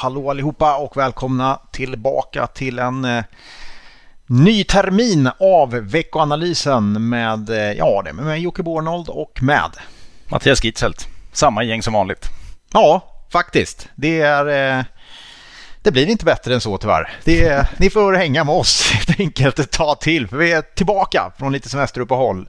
Hallå, allihopa och välkomna tillbaka till en eh, ny termin av veckoanalysen med, eh, ja, det med mig Jocke Bornold och med Mattias Gitzelt. Samma gäng som vanligt. Ja, faktiskt. Det är... Eh, det blir inte bättre än så tyvärr. Det ni får hänga med oss helt enkelt ett tag till för vi är tillbaka från lite semesteruppehåll.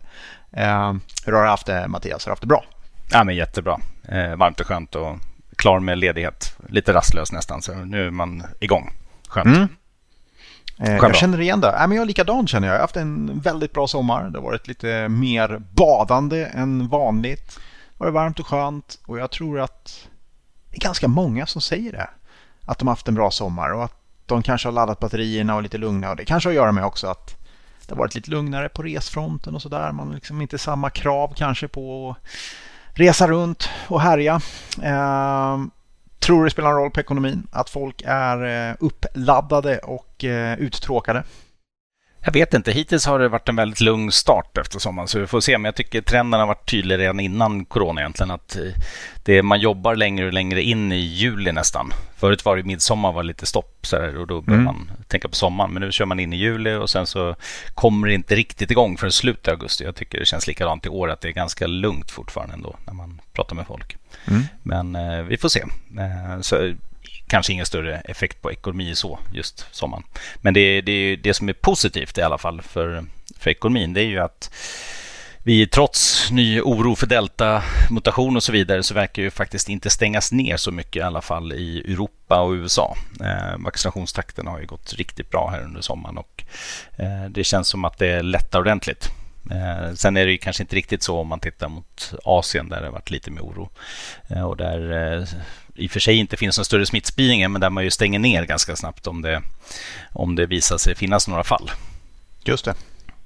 Eh, hur har du haft det Mattias? Har du haft det bra? Ja, men jättebra. Eh, varmt och skönt och klar med ledighet. Lite rastlös nästan, så nu är man igång. Skönt. Mm. Eh, jag känner igen det. Äh, men jag är likadan känner jag. Jag har haft en väldigt bra sommar. Det har varit lite mer badande än vanligt. Det har varit varmt och skönt och jag tror att det är ganska många som säger det. Att de har haft en bra sommar och att de kanske har laddat batterierna och lite lugna. Och det kanske har att göra med också att det har varit lite lugnare på resfronten och sådär. Man har liksom inte samma krav kanske på att resa runt och härja. Eh, tror det spelar en roll på ekonomin att folk är eh, uppladdade och eh, uttråkade? Jag vet inte. Hittills har det varit en väldigt lugn start efter sommaren, så vi får se. Men jag tycker trenden har varit tydlig redan innan corona egentligen. Att eh, det, man jobbar längre och längre in i juli nästan. Förut var det midsommar var lite stopp så här, och då började mm. man tänka på sommaren. Men nu kör man in i juli och sen så kommer det inte riktigt igång förrän slutet av augusti. Jag tycker det känns likadant i år, att det är ganska lugnt fortfarande ändå när man pratar med folk. Mm. Men eh, vi får se. Eh, så kanske ingen större effekt på ekonomi så just sommaren. Men det, det, det som är positivt i alla fall för, för ekonomin det är ju att vi trots ny oro för delta-mutation och så vidare så verkar ju faktiskt inte stängas ner så mycket i alla fall i Europa och USA. Eh, vaccinationstakten har ju gått riktigt bra här under sommaren och eh, det känns som att det lättar ordentligt. Eh, sen är det ju kanske inte riktigt så om man tittar mot Asien där det har varit lite mer oro. Eh, och där eh, i och för sig inte finns någon större smittspridning men där man ju stänger ner ganska snabbt om det, om det visar sig finnas några fall. Just det.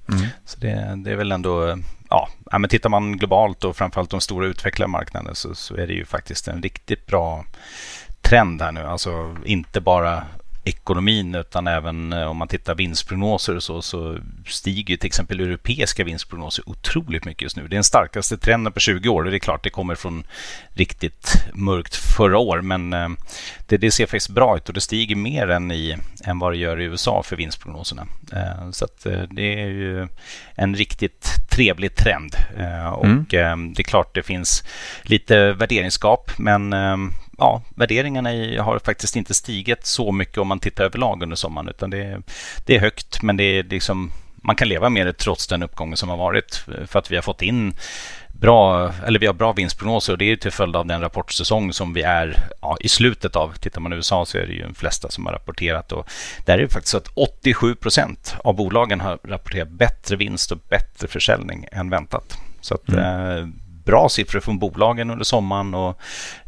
Mm. Så det, det, är väl ändå, ja, men tittar man globalt och framförallt de stora utvecklade marknaderna så, så är det ju faktiskt en riktigt bra trend här nu. Alltså inte bara ekonomin utan även eh, om man tittar vinstprognoser och så, så stiger till exempel europeiska vinstprognoser otroligt mycket just nu. Det är den starkaste trenden på 20 år och det är klart det kommer från riktigt mörkt förra år men eh, det, det ser faktiskt bra ut och det stiger mer än, i, än vad det gör i USA för vinstprognoserna. Eh, så det är ju en riktigt trevlig trend och mm. det är klart det finns lite värderingsgap men ja, värderingarna i, har faktiskt inte stigit så mycket om man tittar överlag under sommaren. Utan det, det är högt, men det är liksom, man kan leva med det trots den uppgången som har varit. För att vi har fått in bra, eller vi har bra vinstprognoser och det är till följd av den rapportsäsong som vi är ja, i slutet av. Tittar man i USA så är det ju de flesta som har rapporterat och där är det faktiskt så att 87 procent av bolagen har rapporterat bättre vinst och bättre försäljning än väntat. Så att, mm. Bra siffror från bolagen under sommaren och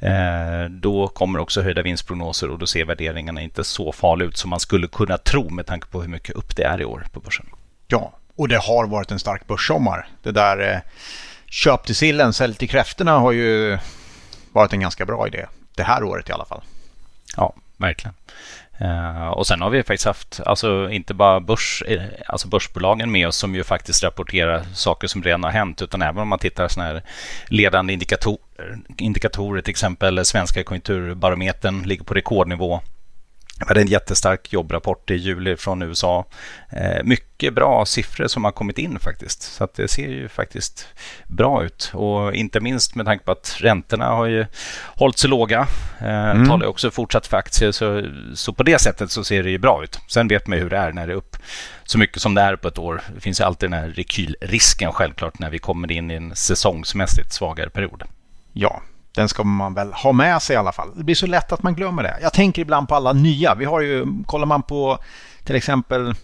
eh, då kommer också höjda vinstprognoser och då ser värderingarna inte så farliga ut som man skulle kunna tro med tanke på hur mycket upp det är i år på börsen. Ja, och det har varit en stark börssommar. Det där eh, köp till sillen, sälj till kräftorna har ju varit en ganska bra idé. Det här året i alla fall. Ja, verkligen. Uh, och sen har vi faktiskt haft, alltså inte bara börs, eh, alltså börsbolagen med oss som ju faktiskt rapporterar saker som redan har hänt, utan även om man tittar sådana här ledande indikator, indikatorer, till exempel svenska konjunkturbarometern ligger på rekordnivå. Vi hade en jättestark jobbrapport i juli från USA. Eh, mycket bra siffror som har kommit in faktiskt. Så att det ser ju faktiskt bra ut. Och inte minst med tanke på att räntorna har ju hållit sig låga. Eh, mm. Talar också fortsatt för aktier. Så, så på det sättet så ser det ju bra ut. Sen vet man ju hur det är när det är upp så mycket som det är på ett år. Det finns ju alltid den här rekylrisken självklart när vi kommer in i en säsongsmässigt svagare period. Ja, den ska man väl ha med sig i alla fall. Det blir så lätt att man glömmer det. Jag tänker ibland på alla nya. Vi har ju, kollar man på till exempel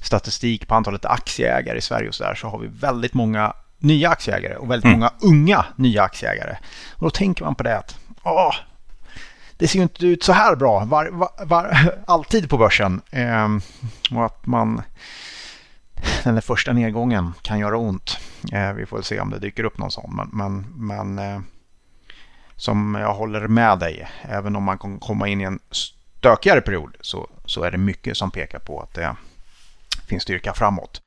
statistik på antalet aktieägare i Sverige och så där så har vi väldigt många nya aktieägare och väldigt mm. många unga nya aktieägare. Och då tänker man på det att åh, det ser ju inte ut så här bra var, var, var, alltid på börsen. Ehm, och att man den där första nedgången kan göra ont. Ehm, vi får se om det dyker upp någon sån. Men, men, men eh, som jag håller med dig. Även om man kan komma in i en stökigare period så, så är det mycket som pekar på att det finns styrka framåt.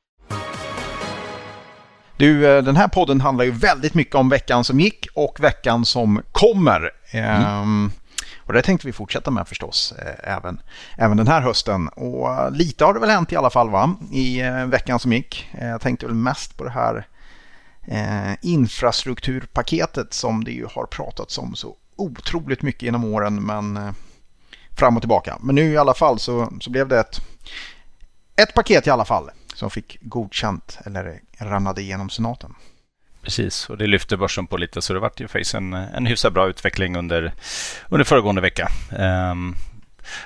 Du, eh, den här podden handlar ju väldigt mycket om veckan som gick och veckan som kommer. Mm. Ehm, Och det tänkte vi fortsätta med förstås eh, även, även den här hösten. Och lite har det väl hänt i alla fall va? i eh, veckan som gick. Jag tänkte väl mest på det här eh, infrastrukturpaketet som det ju har pratats om så otroligt mycket genom åren men eh, fram och tillbaka. Men nu i alla fall så, så blev det ett, ett paket i alla fall som fick godkänt eller ramlade igenom senaten. Precis, och det lyfte börsen på lite så det vart ju faktiskt en, en hyfsat bra utveckling under, under föregående vecka. Um,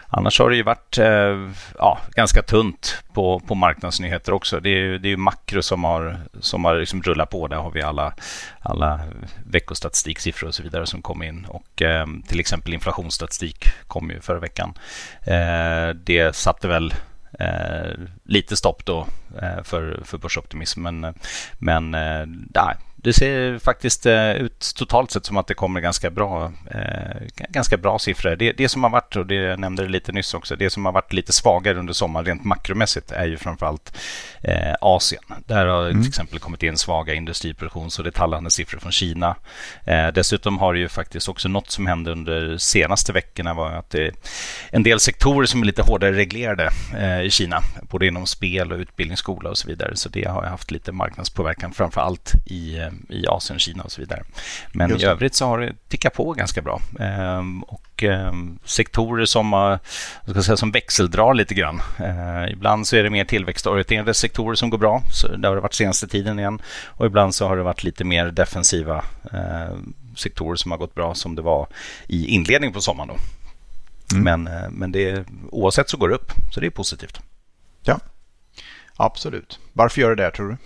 annars har det ju varit eh, ja, ganska tunt på, på marknadsnyheter också. Det är, det är ju makro som har, som har liksom rullat på. Där har vi alla, alla veckostatistiksiffror och så vidare som kom in. Och eh, till exempel inflationsstatistik kom ju förra veckan. Eh, det satte väl Eh, lite stopp då eh, för, för börsoptimismen. Men, men eh, eh det ser faktiskt eh, ut totalt sett som att det kommer ganska bra, eh, ganska bra siffror. Det, det som har varit, och det jag nämnde det lite nyss också, det som har varit lite svagare under sommaren rent makromässigt är ju framförallt eh, Asien. Där har mm. till exempel kommit in svaga industriproduktions och detaljhandelssiffror från Kina. Eh, dessutom har det ju faktiskt också något som hände under senaste veckorna var att det är en del sektorer som är lite hårdare reglerade eh, i Kina, både inom spel och utbildning, skola och så vidare. Så det har haft lite marknadspåverkan framför allt i eh, i Asien, Kina och så vidare. Men i övrigt så har det tickat på ganska bra. Ehm, och ehm, sektorer som, ska säga, som växeldrar lite grann. Ehm, ibland så är det mer tillväxtorienterade sektorer som går bra. Så det har det varit senaste tiden igen. Och ibland så har det varit lite mer defensiva sektorer som har gått bra som det var i inledningen på sommaren. Då. Mm. Men, eh, men det, oavsett så går det upp, så det är positivt. Ja, absolut. Varför gör det det tror du?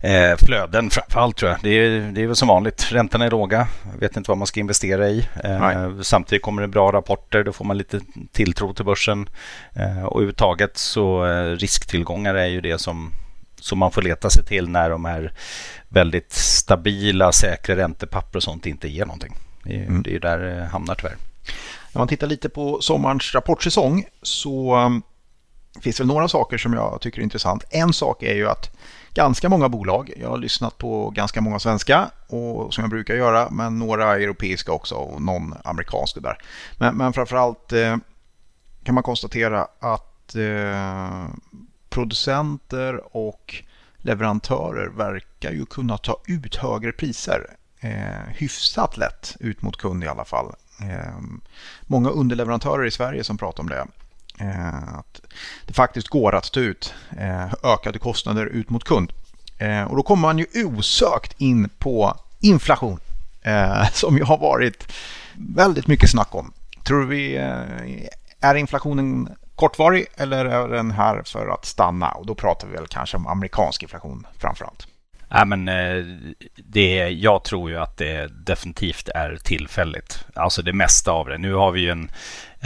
Eh, flöden framförallt tror jag. Det är, det är väl som vanligt. Räntorna är låga. Vet inte vad man ska investera i. Eh, samtidigt kommer det bra rapporter. Då får man lite tilltro till börsen. Eh, och överhuvudtaget så eh, risktillgångar är ju det som, som man får leta sig till när de här väldigt stabila, säkra räntepapper och sånt inte ger någonting. Det är, mm. det är där det hamnar tyvärr. När man tittar lite på sommarens rapportsäsong så um, finns det några saker som jag tycker är intressant. En sak är ju att ganska många bolag. Jag har lyssnat på ganska många svenska och som jag brukar göra, men några europeiska också och någon amerikansk där. Men, men framförallt eh, kan man konstatera att eh, producenter och leverantörer verkar ju kunna ta ut högre priser eh, hyfsat lätt ut mot kund i alla fall. Eh, många underleverantörer i Sverige som pratar om det. Eh, att det faktiskt går att ta ut eh, ökade kostnader ut mot kund. Eh, och då kommer man ju osökt in på inflation som ju har varit väldigt mycket snack om. Tror vi, är inflationen kortvarig eller är den här för att stanna? Och då pratar vi väl kanske om amerikansk inflation framför allt. Ja, men, det, jag tror ju att det definitivt är tillfälligt. Alltså det mesta av det. Nu har vi ju en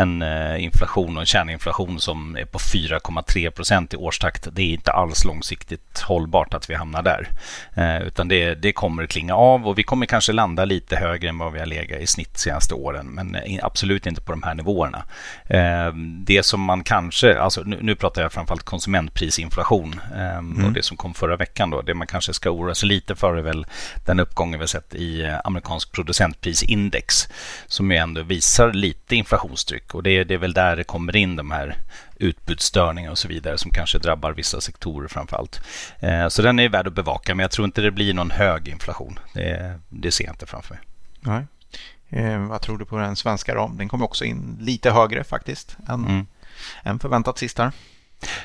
en eh, inflation och en kärninflation som är på 4,3 procent i årstakt. Det är inte alls långsiktigt hållbart att vi hamnar där. Eh, utan det, det kommer klinga av och vi kommer kanske landa lite högre än vad vi har legat i snitt de senaste åren. Men absolut inte på de här nivåerna. Eh, det som man kanske, alltså nu, nu pratar jag framförallt konsumentprisinflation mm. och det som kom förra veckan. Då, det man kanske ska oroa sig lite för är väl den uppgången vi sett i amerikansk producentprisindex som ju ändå visar lite inflationstryck och det, det är väl där det kommer in de här utbudsstörningar och så vidare som kanske drabbar vissa sektorer framför allt. Eh, så den är värd att bevaka men jag tror inte det blir någon hög inflation. Det, det ser jag inte framför mig. Nej. Eh, vad tror du på den svenska då? Den kommer också in lite högre faktiskt än, mm. än förväntat sist här.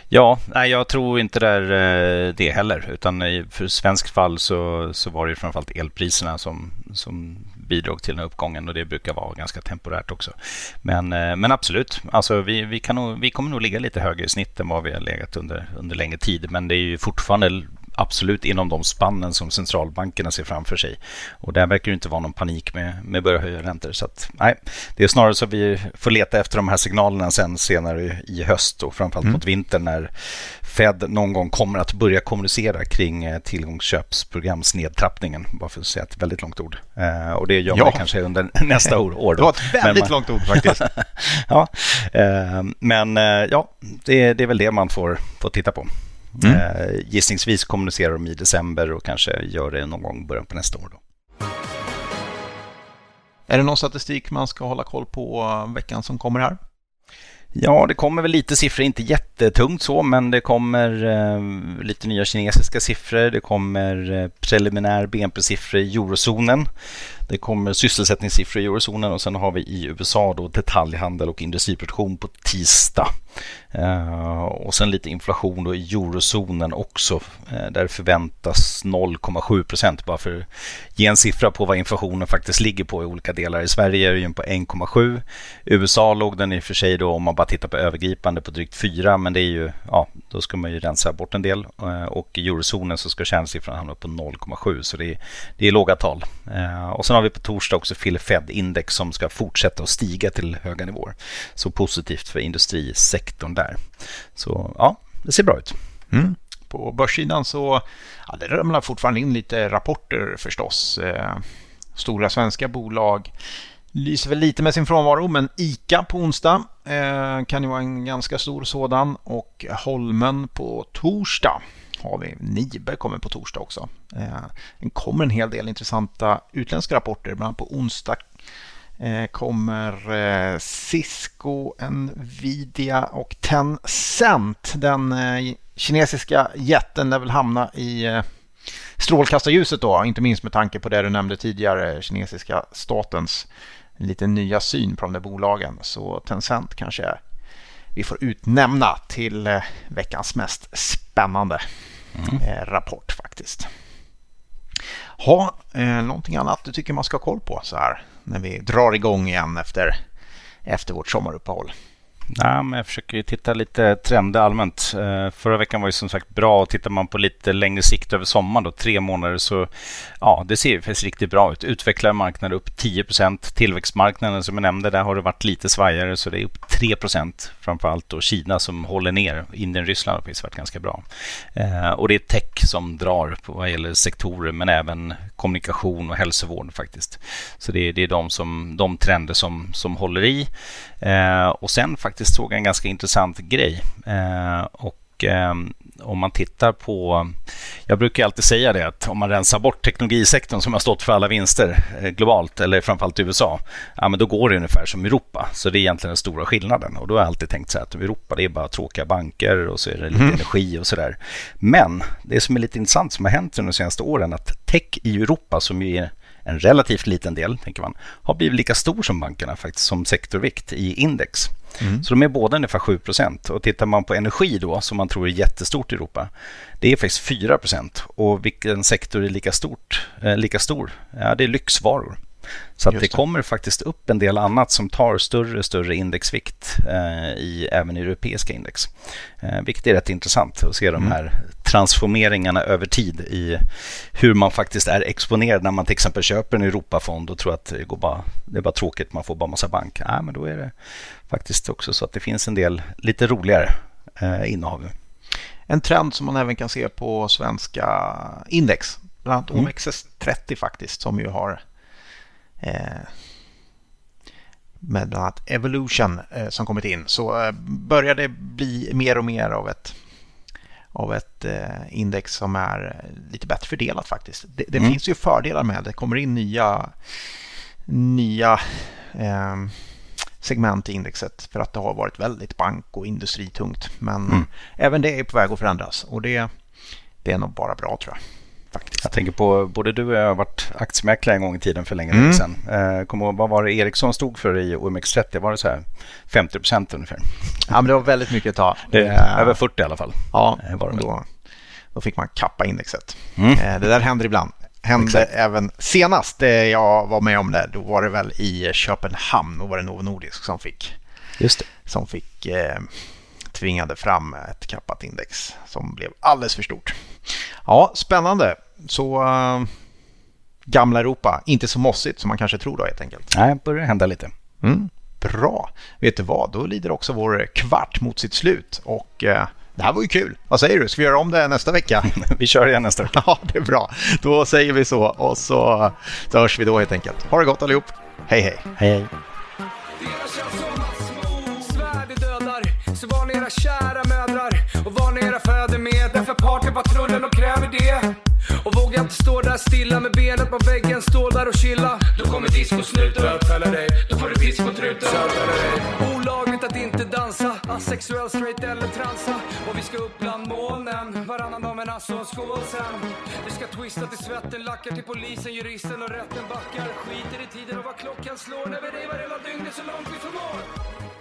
Ja, nej, jag tror inte det är eh, det heller. Utan för svensk fall så, så var det framförallt elpriserna som, som bidrog till den här uppgången och det brukar vara ganska temporärt också. Men, eh, men absolut, alltså vi, vi, kan nog, vi kommer nog ligga lite högre i snitt än vad vi har legat under, under längre tid. Men det är ju fortfarande absolut inom de spannen som centralbankerna ser framför sig. Och där verkar det inte vara någon panik med, med börja höja räntor. Så att, nej, det är snarare så att vi får leta efter de här signalerna sen senare i höst och framförallt mm. mot vintern när Fed någon gång kommer att börja kommunicera kring eh, tillgångsköpsprogramsnedtrappningen. Bara för att säga ett väldigt långt ord. Eh, och det gör man kanske under nästa år. Då. Det var ett väldigt man... långt ord faktiskt. ja, eh, men ja, det, det är väl det man får, får titta på. Mm. Eh, gissningsvis kommunicerar de i december och kanske gör det någon gång i början på nästa år. Då. Är det någon statistik man ska hålla koll på veckan som kommer här? Ja, det kommer väl lite siffror, inte jättetungt så, men det kommer eh, lite nya kinesiska siffror. Det kommer eh, preliminär BNP-siffror i eurozonen. Det kommer sysselsättningssiffror i eurozonen och sen har vi i USA då detaljhandel och industriproduktion på tisdag. Eh, och sen lite inflation då i eurozonen också. Eh, där förväntas 0,7 procent bara för att ge en siffra på vad inflationen faktiskt ligger på i olika delar. I Sverige är den på 1,7. USA låg den i och för sig då om man bara tittar på övergripande på drygt 4 men det är ju, ja, då ska man ju rensa bort en del. Eh, och i eurozonen så ska kärnsiffran hamna på 0,7 så det är, det är låga tal. Eh, och sen har vi på torsdag också Phil Fed-index som ska fortsätta att stiga till höga nivåer. Så positivt för industrisektorn där. Så ja, det ser bra ut. Mm. På börssidan så ja, det ramlar fortfarande in lite rapporter förstås. Eh, stora svenska bolag lyser väl lite med sin frånvaro, men ICA på onsdag eh, kan ju vara en ganska stor sådan och Holmen på torsdag har vi. Nibe kommer på torsdag också. Eh, det kommer en hel del intressanta utländska rapporter, bland annat på onsdag Eh, kommer eh, Cisco, Nvidia och Tencent. Den eh, kinesiska jätten lär väl hamna i eh, strålkastarljuset då, inte minst med tanke på det du nämnde tidigare, kinesiska statens lite nya syn på de där bolagen. Så Tencent kanske vi får utnämna till veckans mest spännande mm. rapport faktiskt. Ha, eh, någonting annat du tycker man ska ha koll på så här när vi drar igång igen efter, efter vårt sommaruppehåll? Ja, men jag försöker titta lite trender allmänt. Eh, förra veckan var ju som sagt bra och tittar man på lite längre sikt över sommaren, då, tre månader, så ja, det ser faktiskt riktigt bra ut. Utvecklade marknader upp 10% Tillväxtmarknaden som jag nämnde, där har det varit lite svajigare, så det är upp 3% Framförallt då Kina som håller ner. Indien, Ryssland har faktiskt varit ganska bra. Eh, och det är tech som drar på vad gäller sektorer, men även kommunikation och hälsovård faktiskt. Så det är, det är de, som, de trender som, som håller i. Eh, och sen faktiskt såg jag en ganska intressant grej. Eh, och eh, om man tittar på... Jag brukar alltid säga det att om man rensar bort teknologisektorn som har stått för alla vinster eh, globalt eller framförallt i USA, ja, men då går det ungefär som Europa. Så det är egentligen den stora skillnaden. Och då har jag alltid tänkt så här att Europa det är bara tråkiga banker och så är det lite mm. energi och så där. Men det som är lite intressant som har hänt under de senaste åren att tech i Europa som ju är en relativt liten del, tänker man, har blivit lika stor som bankerna faktiskt som sektorvikt i index. Mm. Så de är båda ungefär 7 procent Och tittar man på energi då, som man tror är jättestort i Europa, det är faktiskt 4 procent Och vilken sektor är lika, stort, eh, lika stor? Ja, det är lyxvaror. Så att det. det. kommer faktiskt upp en del annat som tar större och större indexvikt eh, i även i europeiska index. Eh, vilket är rätt intressant att se de mm. här transformeringarna över tid i hur man faktiskt är exponerad när man till exempel köper en Europafond och tror att det, går bara, det är bara tråkigt, man får bara massa bank. Ja, men då är det faktiskt också så att det finns en del lite roligare eh, innehav. En trend som man även kan se på svenska index, bland annat mm. OMXS30 faktiskt, som ju har med bland annat Evolution eh, som kommit in så eh, börjar det bli mer och mer av ett av ett eh, index som är lite bättre fördelat faktiskt. Det, det mm. finns ju fördelar med det. Det kommer in nya, nya eh, segment i indexet för att det har varit väldigt bank och industritungt. Men mm. även det är på väg att förändras och det, det är nog bara bra tror jag faktiskt. Jag tänker på, både du och jag har varit aktiemäklare en gång i tiden för länge mm. sedan. Eh, kommer ihåg, vad var det Ericsson stod för i OMX30? Var det så här 50 procent ungefär? Ja, men det var väldigt mycket att ta. Det, eh, över 40 i alla fall. Ja, eh, var det då, då fick man kappa indexet. Mm. Eh, det där händer ibland. Hände Exakt. även senast jag var med om det. Då var det väl i Köpenhamn. Då var det Novo Nordisk som fick, Just det. Som fick eh, tvingade fram ett kappat index som blev alldeles för stort. Ja, spännande. Så uh, gamla Europa, inte så mossigt som man kanske tror då helt enkelt. Nej, börjar hända lite. Mm, bra. Vet du vad, då lider också vår kvart mot sitt slut och uh, det här var ju kul. Vad säger du? Ska vi göra om det nästa vecka? vi kör igen nästa vecka. Ja, det är bra. Då säger vi så och så, så hörs vi då helt enkelt. Ha det gott allihop. Hej, hej. Hej, hej. Så var ni era kära mödrar och var ni era fäder med Därför partypatrullen och kräver det och våga vågar inte stå där stilla med benet på väggen, stå där och chilla. Då kommer discosnuten, bötfäller dig, då får du piss på truten. Olagligt att inte dansa, asexuell, straight eller transa. Och vi ska upp bland molnen, varannan dag men alltså en skål sen. Vi ska twista till svetten, lackar till polisen, juristen och rätten backar. Skiter i tiden och vad klockan slår när vi revar hela dygnet så långt vi förmår.